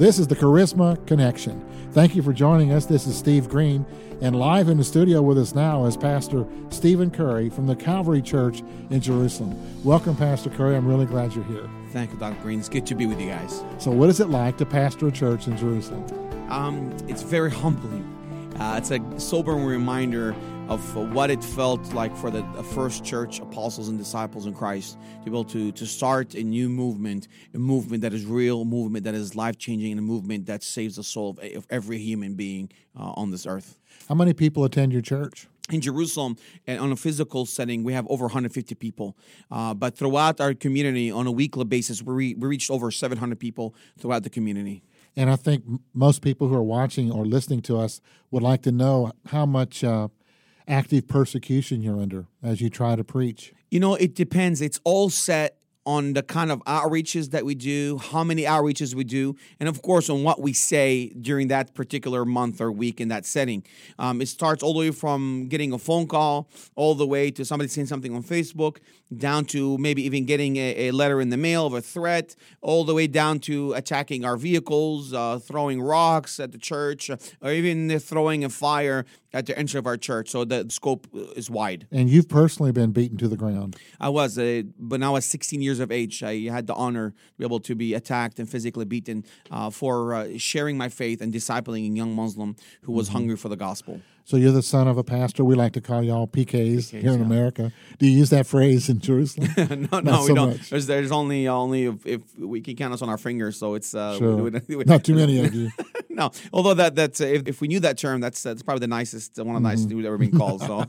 This is the Charisma Connection. Thank you for joining us. This is Steve Green, and live in the studio with us now is Pastor Steven Khoury from the Calvary Church in Jerusalem. Welcome, Pastor Khoury. I'm really glad you're here. Thank you, Dr. Green. It's good to be with you guys. So, what is it like to pastor a church in Jerusalem? Um, it's very humbling. Uh, it's a sobering reminder of what it felt like for the first church, apostles and disciples in Christ, to be able to, to start a new movement, a movement that is real, a movement that is life changing, and a movement that saves the soul of, of every human being uh, on this earth. How many people attend your church? in Jerusalem, and on a physical setting, we have over 150 people. Uh, but throughout our community, on a weekly basis, we, re- we reached over 700 people throughout the community. And I think most people who are watching or listening to us would like to know how much uh, active persecution you're under as you try to preach? You know, it depends. It's all set on the kind of outreaches that we do, how many outreaches we do, and of course on what we say during that particular month or week in that setting. Um, it starts all the way from getting a phone call, all the way to somebody saying something on Facebook, down to maybe even getting a, a letter in the mail of a threat, all the way down to attacking our vehicles, uh, throwing rocks at the church, or even throwing a fire at the entrance of our church. So the scope is wide. And you've personally been beaten to the ground. I was, uh, but now I was 16 years of age. I had the honor to be able to be attacked and physically beaten uh, for uh, sharing my faith and discipling a young Muslim who was mm-hmm. hungry for the gospel. So you're the son of a pastor. We like to call y'all PKs, PKs here in yeah. America. Do you use that phrase in Jerusalem? no, no, Not we don't. Much. There's, there's only only if, if, we can count us on our fingers, so it's uh, sure. we, we, we, not too many of you. no, although that that's if, if, we knew that term, that's that's probably the nicest one of the nicest mm-hmm. we've ever been called. So,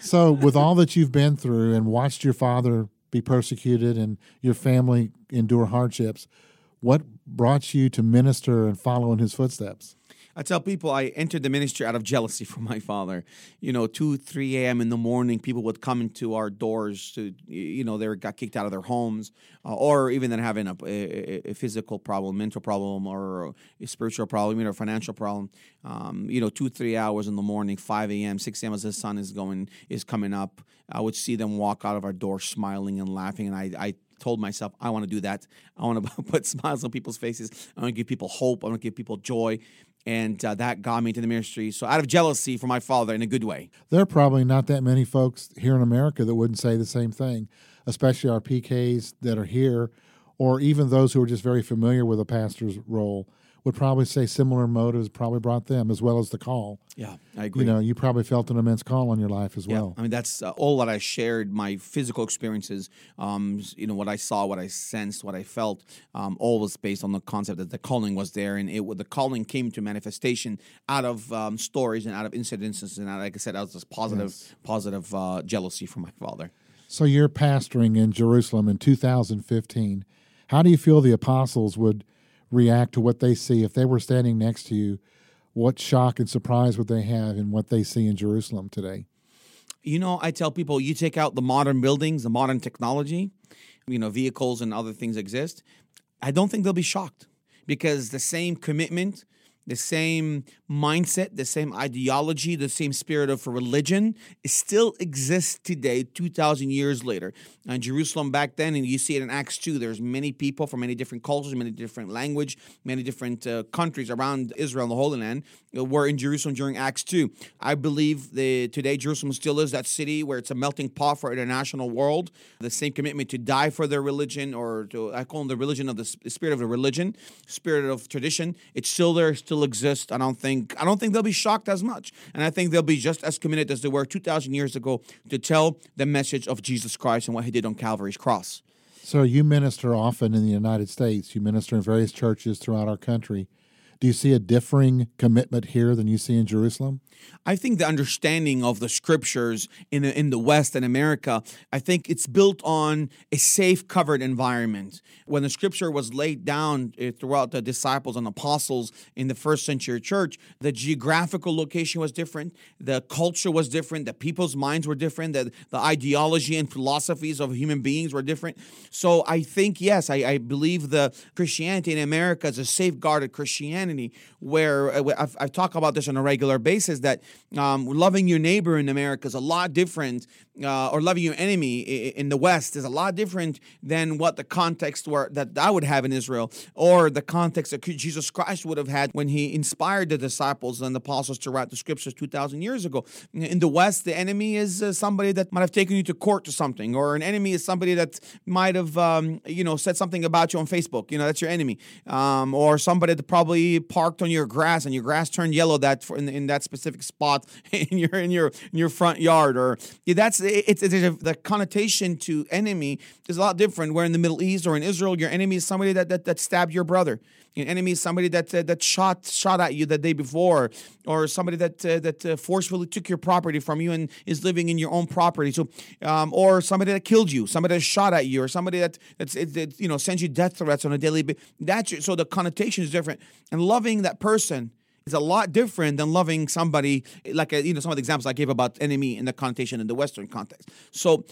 so with all that you've been through and watched your father be persecuted and your family endure hardships, what brought you to minister and follow in his footsteps? I tell people I entered the ministry out of jealousy for my father. You know, 2, 3 a.m. in the morning, people would come into our doors to, you know, they got kicked out of their homes, uh, or even then having a, a, a, physical problem, mental problem, or a spiritual problem, you know, financial problem. Um, you know, 2, 3 hours in the morning, 5 a.m., 6 a.m. as the sun is going, is coming up. I would see them walk out of our door smiling and laughing, and I, I told myself I want to do that. I want to put smiles on people's faces. I want to give people hope. I want to give people joy and uh, that got me into the ministry. So, out of jealousy for my father, in a good way. There are probably not that many folks here in America that wouldn't say the same thing, especially our PKs that are here, or even those who are just very familiar with a pastor's role would probably say similar motives probably brought them as well as the call. Yeah, I agree. You know, you probably felt an immense call on your life as well. I mean, that's uh, all that I shared, my physical experiences, um, you know, what I saw, what I sensed, what I felt, um, all was based on the concept that the calling was there. And it the calling came to manifestation out of um, stories and out of incidences. And out, like I said, out of this positive, yes. positive uh, jealousy from my father. So you're pastoring in Jerusalem in 2015. How do you feel the apostles would – react to what they see. If they were standing next to you, what shock and surprise would they have in what they see in Jerusalem today? You know, I tell people you take out the modern buildings, the modern technology, you know, vehicles and other things exist. I don't think they'll be shocked because the same commitment, the same mindset, the same ideology, the same spirit of religion still exists today, 2,000 years later. In Jerusalem back then, and you see it in Acts 2, there's many people from many different cultures, many different language, many different uh, countries around Israel and the Holy Land uh, were in Jerusalem during Acts 2. I believe the, today Jerusalem still is that city where it's a melting pot for international world. The same commitment to die for their religion, or to, I call them the religion of the spirit of the religion, spirit of tradition. It's still there, still still exist. I don't think I don't think they'll be shocked as much, and I think they'll be just as committed as they were 2,000 years ago to tell the message of Jesus Christ and what He did on Calvary's cross. So you minister often in the United States. You minister in various churches throughout our country. Do you see a differing commitment here than you see in Jerusalem? I think the understanding of the scriptures in the, in the West and America, I think it's built on a safe, covered environment. When the scripture was laid down eh, throughout the disciples and apostles in the first century church, the geographical location was different, the culture was different, the people's minds were different, the, the ideology and philosophies of human beings were different. So I think, yes, I, I believe the Christianity in America is a safeguarded Christianity Christianity, where uh, I've, I've talked about this on a regular basis, that um, loving your neighbor in America is a lot different, uh, or loving your enemy in the West is a lot different than what the context were that I would have in Israel, or the context that Jesus Christ would have had when he inspired the disciples and the apostles to write the scriptures 2,000 years ago. In the West, the enemy is uh, somebody that might have taken you to court or something, or an enemy is somebody that might have, um, you know, said something about you on Facebook. You know, that's your enemy. Um, or somebody that probably parked on your grass and your grass turned yellow that in, in that specific spot in your in your in your front yard. Or yeah, that's it's, it's a, the connotation to enemy is a lot different. Where in the Middle East or in Israel, your enemy is somebody that that, that stabbed your brother. Your enemy is somebody that uh, that shot shot at you the day before, or somebody that uh, that uh, forcefully took your property from you and is living in your own property. So, um, or somebody that killed you, somebody that shot at you, or somebody that that's it, it, you know sends you death threats on a daily basis. That's so the connotation is different, and loving that person is a lot different than loving somebody like you know some of the examples I gave about enemy in the connotation in the Western context. So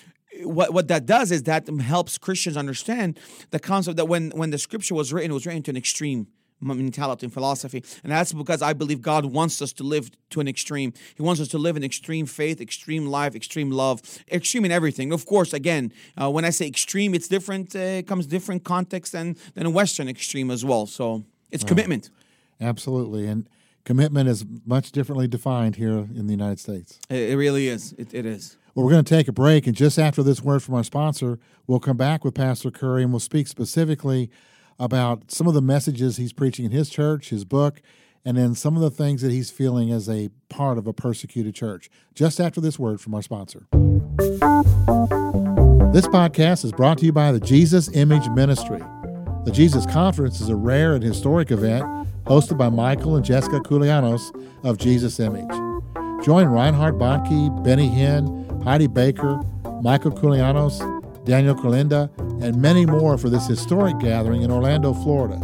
what what that does is that helps Christians understand the concept that when when the scripture was written, it was written to an extreme mentality and philosophy. And that's because I believe God wants us to live to an extreme. He wants us to live in extreme faith, extreme life, extreme love, extreme in everything. Of course, again, uh, when I say extreme, it's different, uh, it comes different context than, than a Western extreme as well. So it's commitment. Absolutely. And commitment is much differently defined here in the United States. It, it really is. It, it is. Well, we're going to take a break, and just after this word from our sponsor, we'll come back with Pastor Khoury and we'll speak specifically about some of the messages he's preaching in his church, his book, and then some of the things that he's feeling as a part of a persecuted church. Just after this word from our sponsor. This podcast is brought to you by the Jesus Image Ministry. The Jesus Conference is a rare and historic event hosted by Michael and Jessica Koulianos of Jesus Image. Join Reinhard Bonnke, Benny Hinn, Heidi Baker, Michael Koulianos, Daniel Kolenda, and many more for this historic gathering in Orlando, Florida.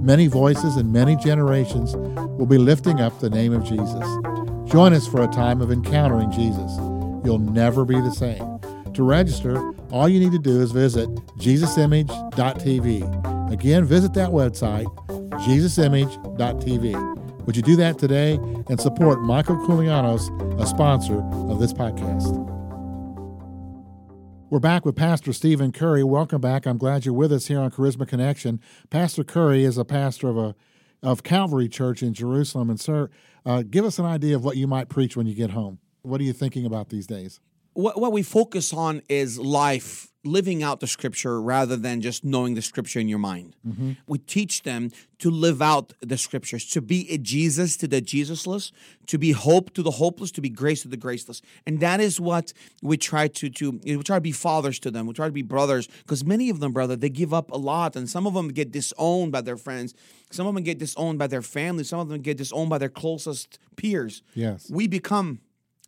Many voices and many generations will be lifting up the name of Jesus. Join us for a time of encountering Jesus. You'll never be the same. To register, all you need to do is visit jesusimage.tv. Again, visit that website, jesusimage.tv. Would you do that today and support Michael Koulianos, a sponsor of this podcast? We're back with Pastor Steven Khoury. Welcome back. I'm glad you're with us here on Charisma Connection. Pastor Khoury is a pastor of a of Calvary Church in Jerusalem. And sir, uh, give us an idea of what you might preach when you get home. What are you thinking about these days? What, what we focus on is life living out the scripture rather than just knowing the scripture in your mind. Mm-hmm. We teach them to live out the scriptures, to be a Jesus to the Jesusless, to be hope to the hopeless, to be grace to the graceless. And that is what we try to do. We try to be fathers to them. We try to be brothers because many of them, brother, they give up a lot. And some of them get disowned by their friends. Some of them get disowned by their family. Some of them get disowned by their closest peers. Yes. We become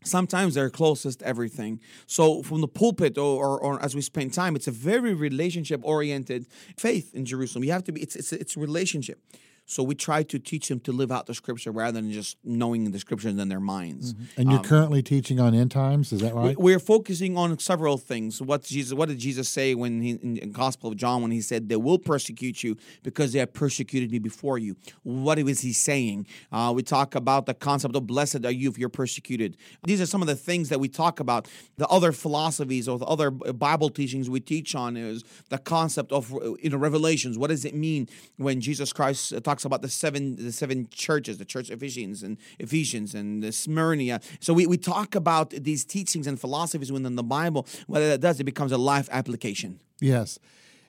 sometimes they're closest everything. So from the pulpit or, or, or, as we spend time it's a very relationship oriented faith in jerusalem. You have to be it's it's, it's relationship so we try to teach them to live out the scripture rather than just knowing the scriptures in their minds. Mm-hmm. And you're um, currently teaching on end times, is that right? We're focusing on several things. What Jesus, what did Jesus say when he in the Gospel of John when he said they will persecute you because they have persecuted me before you? What was he saying? Uh, we talk about the concept of blessed are you if you're persecuted. These are some of the things that we talk about. The other philosophies or the other Bible teachings we teach on is the concept of you know revelations. What does it mean when Jesus Christ talks talks about the seven the seven churches, the church of Ephesians and Ephesians and the Smyrna. So we, we talk about these teachings and philosophies within the Bible. What that does, it becomes a life application. Yes.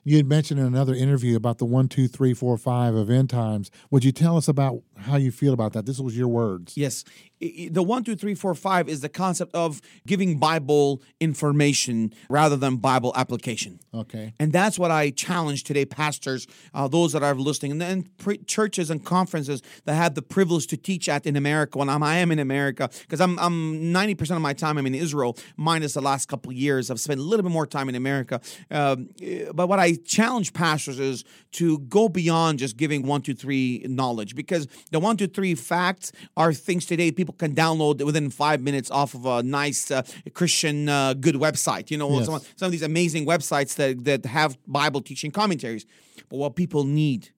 You had mentioned in another interview about the one, two, three, four, five of end times. Would you tell us about how you feel about that? This was your words. Yes. The one, two, three, four, five is the concept of giving Bible information rather than Bible application. Okay. And that's what I challenge today, pastors, uh, those that are listening, and then pre- churches and conferences that have the privilege to teach at in America. When I'm, I am in America, because I'm, I'm 90% of my time I'm in Israel, minus the last couple years. I've spent a little bit more time in America. Um, but what I challenge pastors is to go beyond just giving one, two, three knowledge, because the one, two, three facts are things today people can download within five minutes off of a nice uh, Christian uh, good website. You know, yes. some, some of these amazing websites that, that have Bible teaching commentaries. But what people need,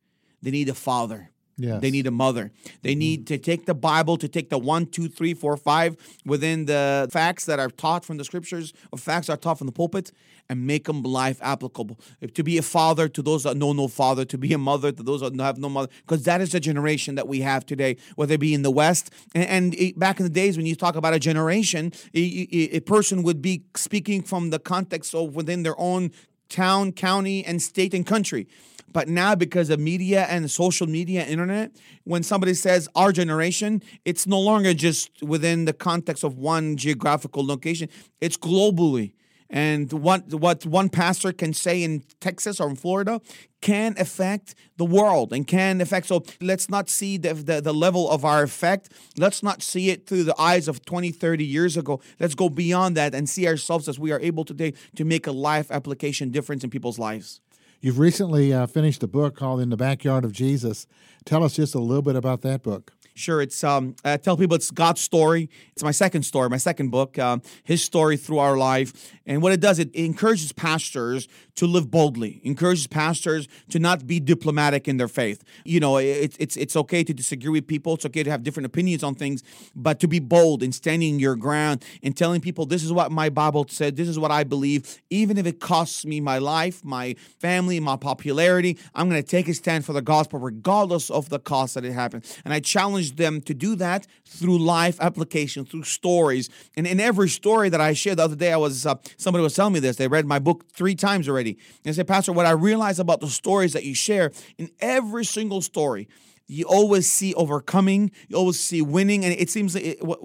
they need a father. Yes. They need a mother. They need mm-hmm. to take the Bible, to take the one, two, three, four, five within the facts that are taught from the scriptures or facts that are taught from the pulpit and make them life applicable. To be a father to those that know no father, to be a mother to those that have no mother, because that is the generation that we have today, whether it be in the West. And, and it- back in the days when you talk about a generation, a, a- a person would be speaking from the context of within their own town, county, and state and country. But now, because of media and social media, internet, when somebody says our generation, it's no longer just within the context of one geographical location, it's globally. And what, what one pastor can say in Texas or in Florida can affect the world and can affect. So let's not see the, the, the level of our effect. Let's not see it through the eyes of 20, 30 years ago. Let's go beyond that and see ourselves as we are able today to make a life application difference in people's lives. You've recently uh, finished a book called In the Backyard of Jesus. Tell us just a little bit about that book. Sure, it's um, I tell people it's God's story. It's my second story, my second book, um, His story through our life. And what it does, it encourages pastors to live boldly. Encourages pastors to not be diplomatic in their faith. You know, it's it's it's okay to disagree with people. It's okay to have different opinions on things, but to be bold and standing your ground and telling people this is what my Bible said. This is what I believe, even if it costs me my life, my family, my popularity. I'm going to take a stand for the gospel, regardless of the cost that it happens. And I challenge them to do that through life application, through stories. And in every story that I shared the other day, I was uh, somebody was telling me this. They read my book three times already. And they said, Pastor, what I realize about the stories that you share in every single story. You always see overcoming. You always see winning, and it seems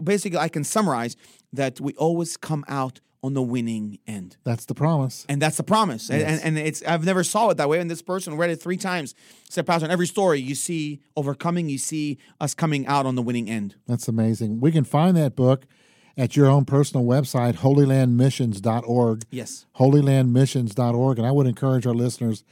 basically I can summarize that we always come out on the winning end That's the promise. and that's the promise. And- And, and it's I've never saw it that way. And this person read it three times. Said, Pastor, in every story you see overcoming, you see us coming out on the winning end. That's amazing. We can find that book at your own personal website, holylandmissions.org. Yes. holylandmissions.org. And I would encourage our listeners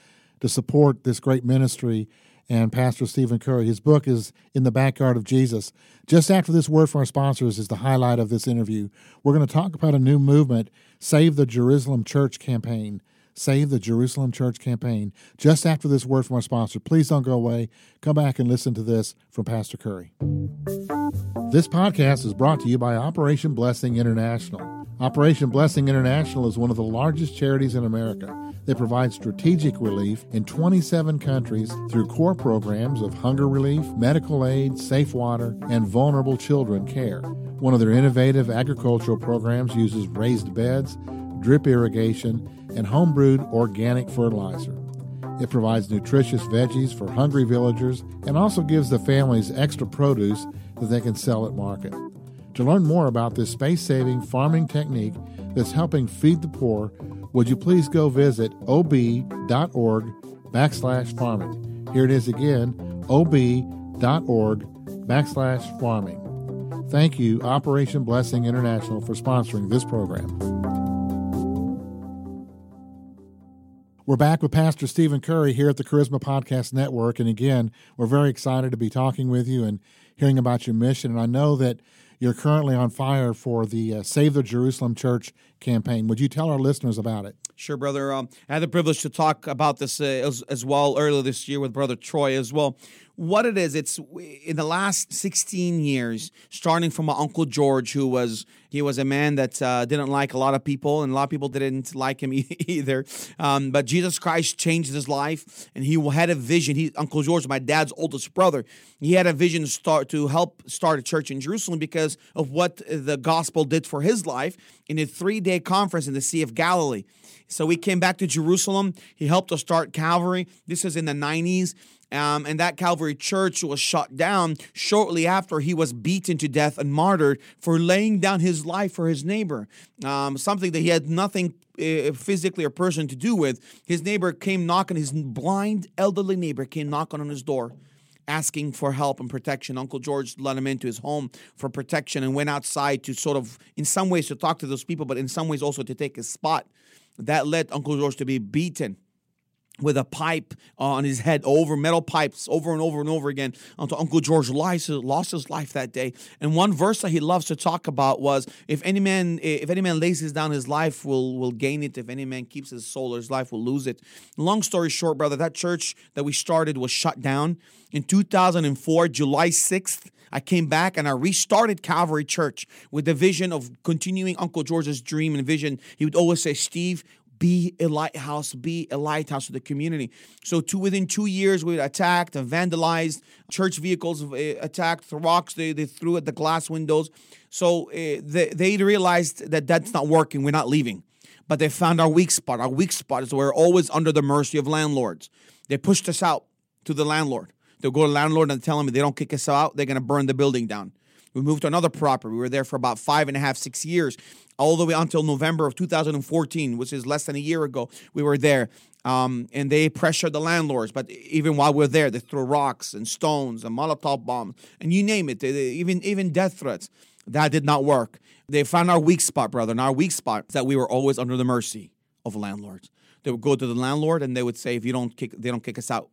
to support this great ministry and Pastor Steven Khoury. His book is In the Backyard of Jesus. Just after this word from our sponsors is the highlight of this interview. We're going to talk about a new movement, Save the Jerusalem Church campaign. Save the Jerusalem Church campaign. Just after this word from our sponsor. Please don't go away. Come back and listen to this from Pastor Khoury. This podcast is brought to you by Operation Blessing International. Operation Blessing International is one of the largest charities in America. They provide strategic relief in 27 countries through core programs of hunger relief, medical aid, safe water, and vulnerable children care. One of their innovative agricultural programs uses raised beds, drip irrigation, and homebrewed organic fertilizer. It provides nutritious veggies for hungry villagers and also gives the families extra produce that they can sell at market. To learn more about this space saving farming technique that's helping feed the poor, would you please go visit ob.org backslash farming. Here it is again ob.org backslash farming. Thank you, Operation Blessing International, for sponsoring this program. We're back with Pastor Steven Khoury here at the Charisma Podcast Network. And again, we're very excited to be talking with you and hearing about your mission. And I know that you're currently on fire for the uh, Save the Jerusalem Church campaign. Would you tell our listeners about it? Sure, brother. Um, I had the privilege to talk about this uh, as, as well earlier this year with brother Troy as well. What it is, it's in the last 16 years, starting from my uncle George, who was he was a man that uh, didn't like a lot of people, and a lot of people didn't like him either. Um, but Jesus Christ changed his life, and he had a vision. He Uncle George, my dad's oldest brother, he had a vision to start to help start a church in Jerusalem because of what the gospel did for his life in a three day conference in the Sea of Galilee. So we came back to Jerusalem. He helped us start Calvary. This is in the 90s. Um, and that Calvary church was shut down shortly after he was beaten to death and martyred for laying down his life for his neighbor, um, something that he had nothing uh, physically or person to do with. His neighbor came knocking, his blind elderly neighbor came knocking on his door asking for help and protection. Uncle George let him into his home for protection and went outside to sort of, in some ways, to talk to those people, but in some ways also to take his spot. That led Uncle George to be beaten with a pipe uh, on his head over metal pipes over and over and over again until Uncle George lost his life that day. And one verse that he loves to talk about was, "If any man, eh, if any man lays down his life, will will gain it. If any man keeps his soul or his life, will lose it." Long story short, brother, that church that we started was shut down in 2004, July 6th. I came back and I restarted Calvary Church with the vision of continuing Uncle George's dream and vision. He would always say, Steve, be a lighthouse, be a lighthouse to the community. So, two, within two years, we attacked and vandalized church vehicles, uh, attacked the rocks they, they threw at the glass windows. So, uh, they, they realized that that's not working. We're not leaving. But they found our weak spot. Our weak spot is we're always under the mercy of landlords. They pushed us out to the landlord. They'll go to the landlord and tell him they don't kick us out, they're going to burn the building down. We moved to another property. We were there for about five and a half, six years, all the way until November of 2014, which is less than a year ago. We were there. Um, and they pressured the landlords. But even while we we're there, they threw rocks and stones and Molotov bombs and you name it, they, they, even even death threats. That did not work. They found our weak spot, brother. And our weak spot is that we were always under the mercy of landlords. They would go to the landlord and they would say, if you don't kick, they don't kick us out,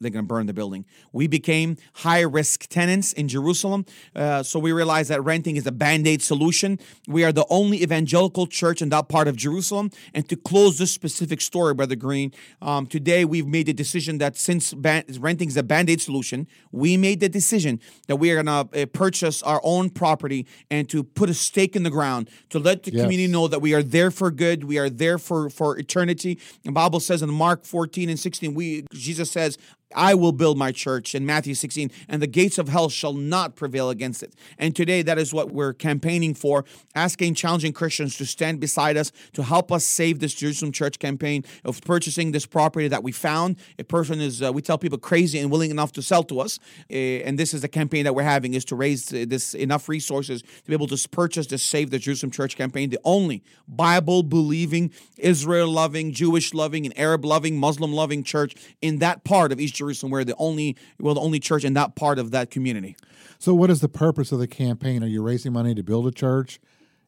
they're going to burn the building. We became high risk tenants in Jerusalem. Uh, so we realized that renting is a band aid solution. We are the only evangelical church in that part of Jerusalem. And to close this specific story, Brother Green, um, today we've made the decision that since renting is a band aid solution, we made the decision that we are going to uh, purchase our own property and to put a stake in the ground to let the yes. community know that we are there for good. We are there for, for eternity. The Bible says in Mark 14 and 16, we Jesus says, I will build my church in Matthew 16, and the gates of hell shall not prevail against it. And today, that is what we're campaigning for, asking challenging Christians to stand beside us to help us save this Jerusalem church campaign of purchasing this property that we found. A person is, uh, we tell people, crazy and willing enough to sell to us. Uh, and this is the campaign that we're having, is to raise this enough resources to be able to purchase to save the Jerusalem church campaign, the only Bible believing, Israel loving, Jewish loving, and Arab loving, Muslim loving church in that part of East Jerusalem Jerusalem. We're the only well the only church in that part of that community. So, what is the purpose of the campaign? Are you raising money to build a church?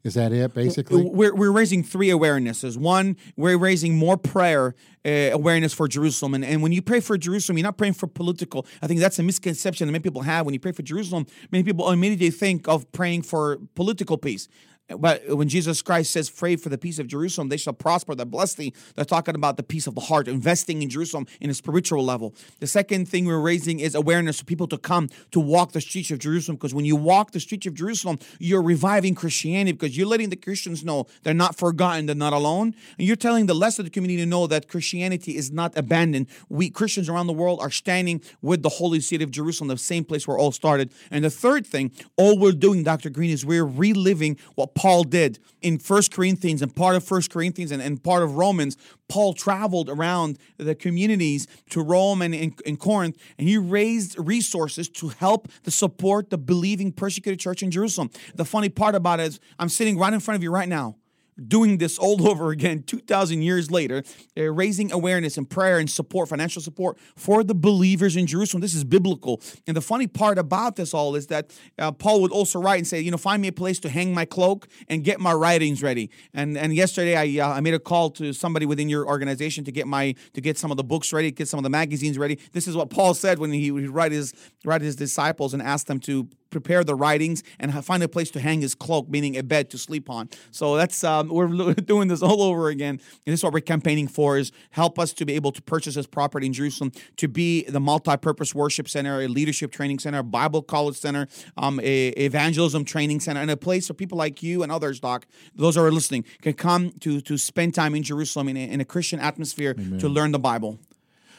Is that it, basically? We're, we're raising three awarenesses. One, we're raising more prayer uh, awareness for Jerusalem. And, and when you pray for Jerusalem, you're not praying for political. I think that's a misconception that many people have. When you pray for Jerusalem, many people immediately think of praying for political peace. But when Jesus Christ says, pray for the peace of Jerusalem, they shall prosper, they're blessed. They're talking about the peace of the heart, investing in Jerusalem in a spiritual level. The second thing we're raising is awareness for people to come to walk the streets of Jerusalem. Because when you walk the streets of Jerusalem, you're reviving Christianity because you're letting the Christians know they're not forgotten, they're not alone. And you're telling the rest of the community to know that Christianity is not abandoned. We Christians around the world are standing with the holy city of Jerusalem, the same place where all started. And the third thing, all we're doing, Dr. Green, is we're reliving what Paul did in First Corinthians and part of First Corinthians and, and part of Romans. Paul traveled around the communities to Rome and in Corinth, and he raised resources to help the support the believing persecuted church in Jerusalem. The funny part about it is, I'm sitting right in front of you right now doing this all over again 2,000 years later, uh, raising awareness and prayer and support, financial support for the believers in Jerusalem. This is biblical. And the funny part about this all is that uh, Paul would also write and say, you know, find me a place to hang my cloak and get my writings ready. And and yesterday I uh, I made a call to somebody within your organization to get my to get some of the books ready, get some of the magazines ready. This is what Paul said when he would write his write his disciples and ask them to prepare the writings and find a place to hang his cloak, meaning a bed to sleep on. So that's um, we're doing this all over again. And this is what we're campaigning for: is help us to be able to purchase this property in Jerusalem, to be the multi-purpose worship center, a leadership training center, a Bible college center, um, a evangelism training center, and a place for people like you and others, Doc, those are listening, can come to to spend time in Jerusalem in a, in a Christian atmosphere Amen. to learn the Bible.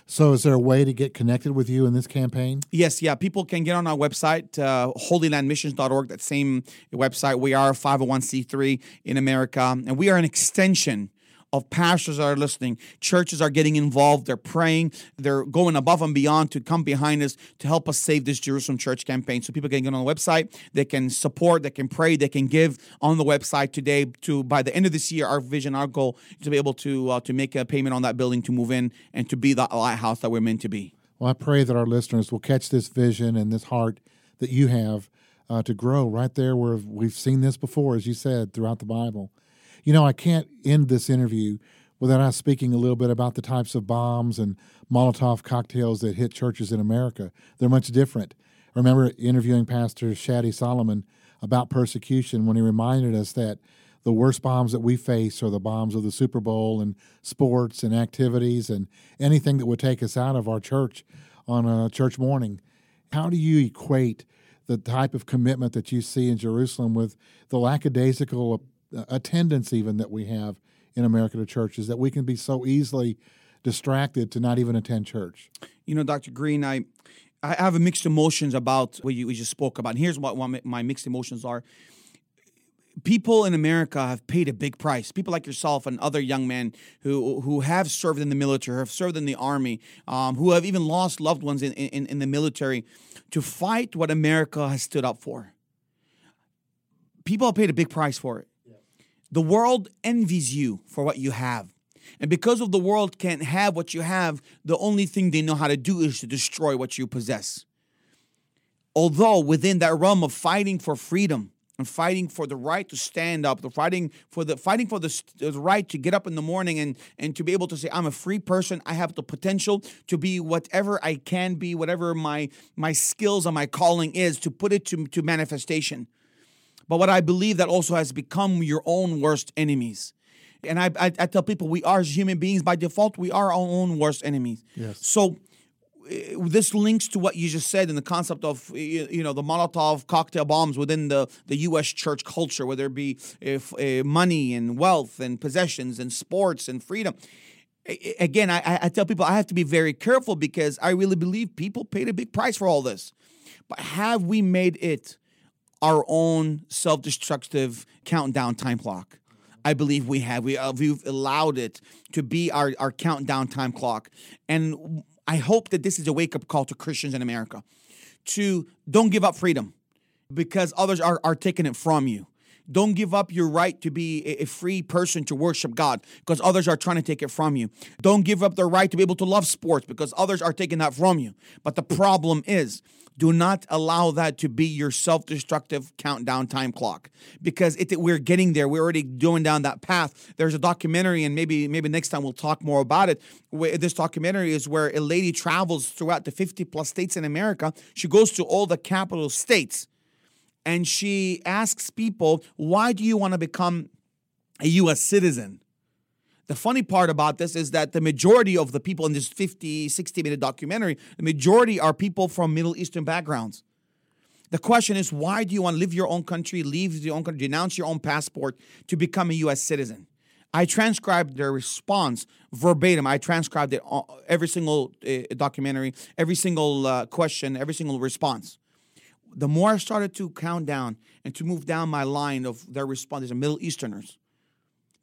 So, is there a way to get connected with you in this campaign? Yes, yeah. People can get on our website, uh, holylandmissions.org, that same website. We are 501c3 in America, and we are an extension of pastors are listening. Churches are getting involved. They're praying. They're going above and beyond to come behind us to help us save this Jerusalem church campaign. So people can get on the website. They can support. They can pray. They can give on the website today. To by the end of this year, our vision, our goal to be able to uh, to make a payment on that building to move in and to be the lighthouse that we're meant to be. Well, I pray that our listeners will catch this vision and this heart that you have uh, to grow right there where we've seen this before, as you said, throughout the Bible. You know, I can't end this interview without us speaking a little bit about the types of bombs and Molotov cocktails that hit churches in America. They're much different. I remember interviewing Pastor Shaddy Solomon about persecution when he reminded us that the worst bombs that we face are the bombs of the Super Bowl and sports and activities and anything that would take us out of our church on a church morning. How do you equate the type of commitment that you see in Jerusalem with the lackadaisical uh, attendance, even that we have in America to churches, that we can be so easily distracted to not even attend church? You know, Dr. Green, I I have mixed emotions about what you, what you spoke about. And here's what, what my mixed emotions are people in America have paid a big price. People like yourself and other young men who who have served in the military, have served in the army, um, who have even lost loved ones in, in, in the military, to fight what America has stood up for. People have paid a big price for it. The world envies you for what you have. And because of the world can't have what you have, the only thing they know how to do is to destroy what you possess. Although within that realm of fighting for freedom, and fighting for the right to stand up, the fighting for the fighting for the, the, right to get up in the morning and and to be able to say I'm a free person. I have the potential to be whatever I can be, whatever my my skills and my calling is, to put it to, to manifestation. But what I believe that also has become your own worst enemies. And I, I, I tell people we are human beings by default. We are our own worst enemies. Yes. So this links to what you just said in the concept of you know the Molotov cocktail bombs within the, the U.S. church culture, whether it be if, uh, money and wealth and possessions and sports and freedom. Again, I, I tell people I have to be very careful because I really believe people paid a big price for all this. But have we made it our own self-destructive countdown time clock? I believe we have. We, uh, we've allowed it to be our, our countdown time clock. And I hope that this is a wake up call to Christians in America to don't give up freedom because others are, are taking it from you. Don't give up your right to be a free person to worship God because others are trying to take it from you. Don't give up the right to be able to love sports because others are taking that from you. But the problem is, do not allow that to be your self-destructive countdown time clock because it, we're getting there. We're already going down that path. There's a documentary, and maybe maybe next time we'll talk more about it. This documentary is where a lady travels throughout the 50 plus states in America. She goes to all the capital states and she asks people, why do you want to become a US citizen? The funny part about this is that the majority of the people in this 50, 60 minute documentary, the majority are people from Middle Eastern backgrounds. The question is, why do you want to live your own country, leave your own country, denounce your own passport to become a US citizen? I transcribed their response verbatim. I transcribed it every single uh, documentary, every single uh, question, every single response the more I started to count down and to move down my line of their response, these are Middle Easterners,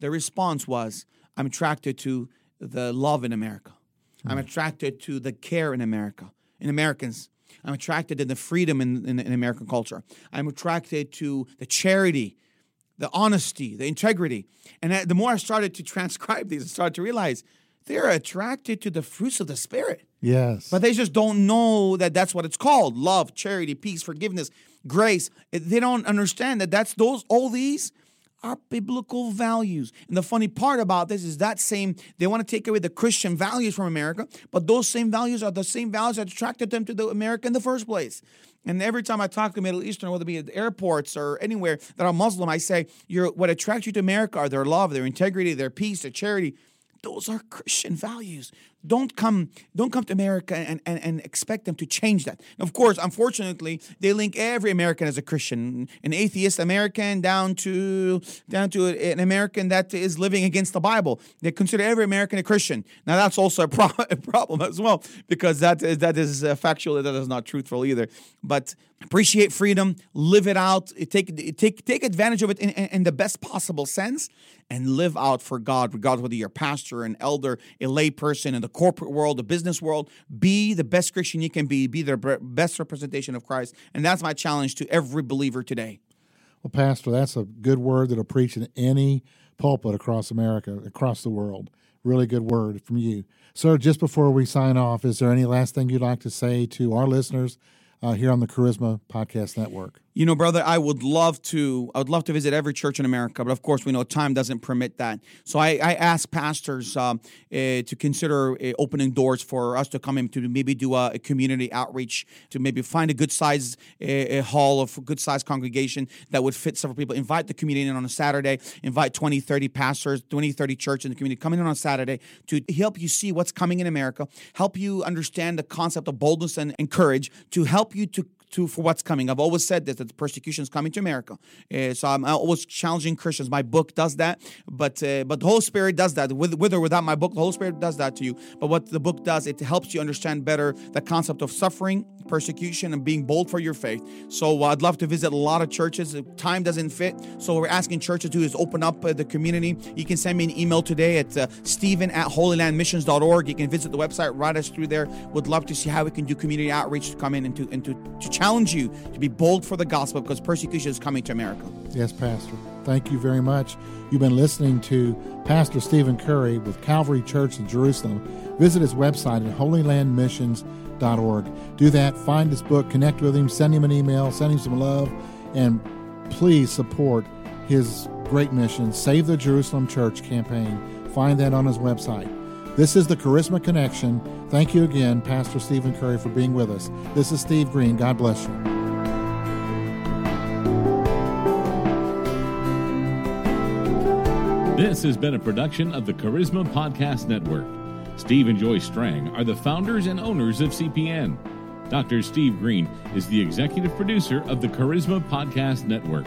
their response was, I'm attracted to the love in America. Mm-hmm. I'm attracted to the care in America, in Americans. I'm attracted to the freedom in, in, in American culture. I'm attracted to the charity, the honesty, the integrity. And the more I started to transcribe these, I started to realize they're attracted to the fruits of the Spirit. Yes. But they just don't know that that's what it's called love, charity, peace, forgiveness, grace. They don't understand that that's those, all these are biblical values. And the funny part about this is that same, they want to take away the Christian values from America, but those same values are the same values that attracted them to the America in the first place. And every time I talk to Middle Eastern, whether it be at airports or anywhere that are Muslim, I say, You're, what attracts you to America are their love, their integrity, their peace, their charity. Those are Christian values. Don't come, don't come to America and, and, and expect them to change that. Of course, unfortunately, they link every American as a Christian, an atheist American down to down to an American that is living against the Bible. They consider every American a Christian. Now that's also a, pro- a problem as well because that is that is uh. That is not truthful either. But appreciate freedom, live it out, take take take advantage of it in, in, in the best possible sense, and live out for God, regardless whether you're a pastor, an elder, a lay person in the corporate world, the business world. Be the best Christian you can be. Be the best representation of Christ, and that's my challenge to every believer today. Well, Pastor, that's a good word that'll preach in any pulpit across America, across the world. Really good word from you. Sir, just before we sign off, is there any last thing you'd like to say to our listeners uh, here on the Charisma Podcast Network? You know, brother, I would love to. I would love to visit every church in America, but of course, we know time doesn't permit that. So I, I ask pastors um, uh, to consider uh, opening doors for us to come in to maybe do a, a community outreach to maybe find a good size uh, hall of good size congregation that would fit several people. Invite the community in on a Saturday. Invite 20, 30 pastors, 20, 30 church in the community coming in on a Saturday to help you see what's coming in America, help you understand the concept of boldness and, and courage, to help you to to for what's coming. I've always said this that persecution is coming to America. Uh, so I'm always challenging Christians. My book does that, but uh, but the Holy Spirit does that with with or without my book. The Holy Spirit does that to you. But what the book does, it helps you understand better the concept of suffering, persecution, and being bold for your faith. So uh, I'd love to visit a lot of churches. Time doesn't fit, so we're asking churches to is open up uh, the community. You can send me an email today at uh, Steven at holylandmissions.org. You can visit the website, write us through there. Would love to see how we can do community outreach to come in and to and to, to challenge you to be bold for the gospel because persecution is coming to America. Yes, Pastor. Thank you very much. You've been listening to Pastor Steven Khoury with Calvary Church in Jerusalem. Visit his website at holylandmissions.org. Do that, find his book, connect with him, send him an email, send him some love, and please support his great mission, Save the Jerusalem Church campaign. Find that on his website. This is the Charisma Connection. Thank you again, Pastor Steven Khoury, for being with us. This is Steve Green. God bless you. This has been a production of the Charisma Podcast Network. Steve and Joy Strang are the founders and owners of CPN. Dr. Steve Green is the executive producer of the Charisma Podcast Network.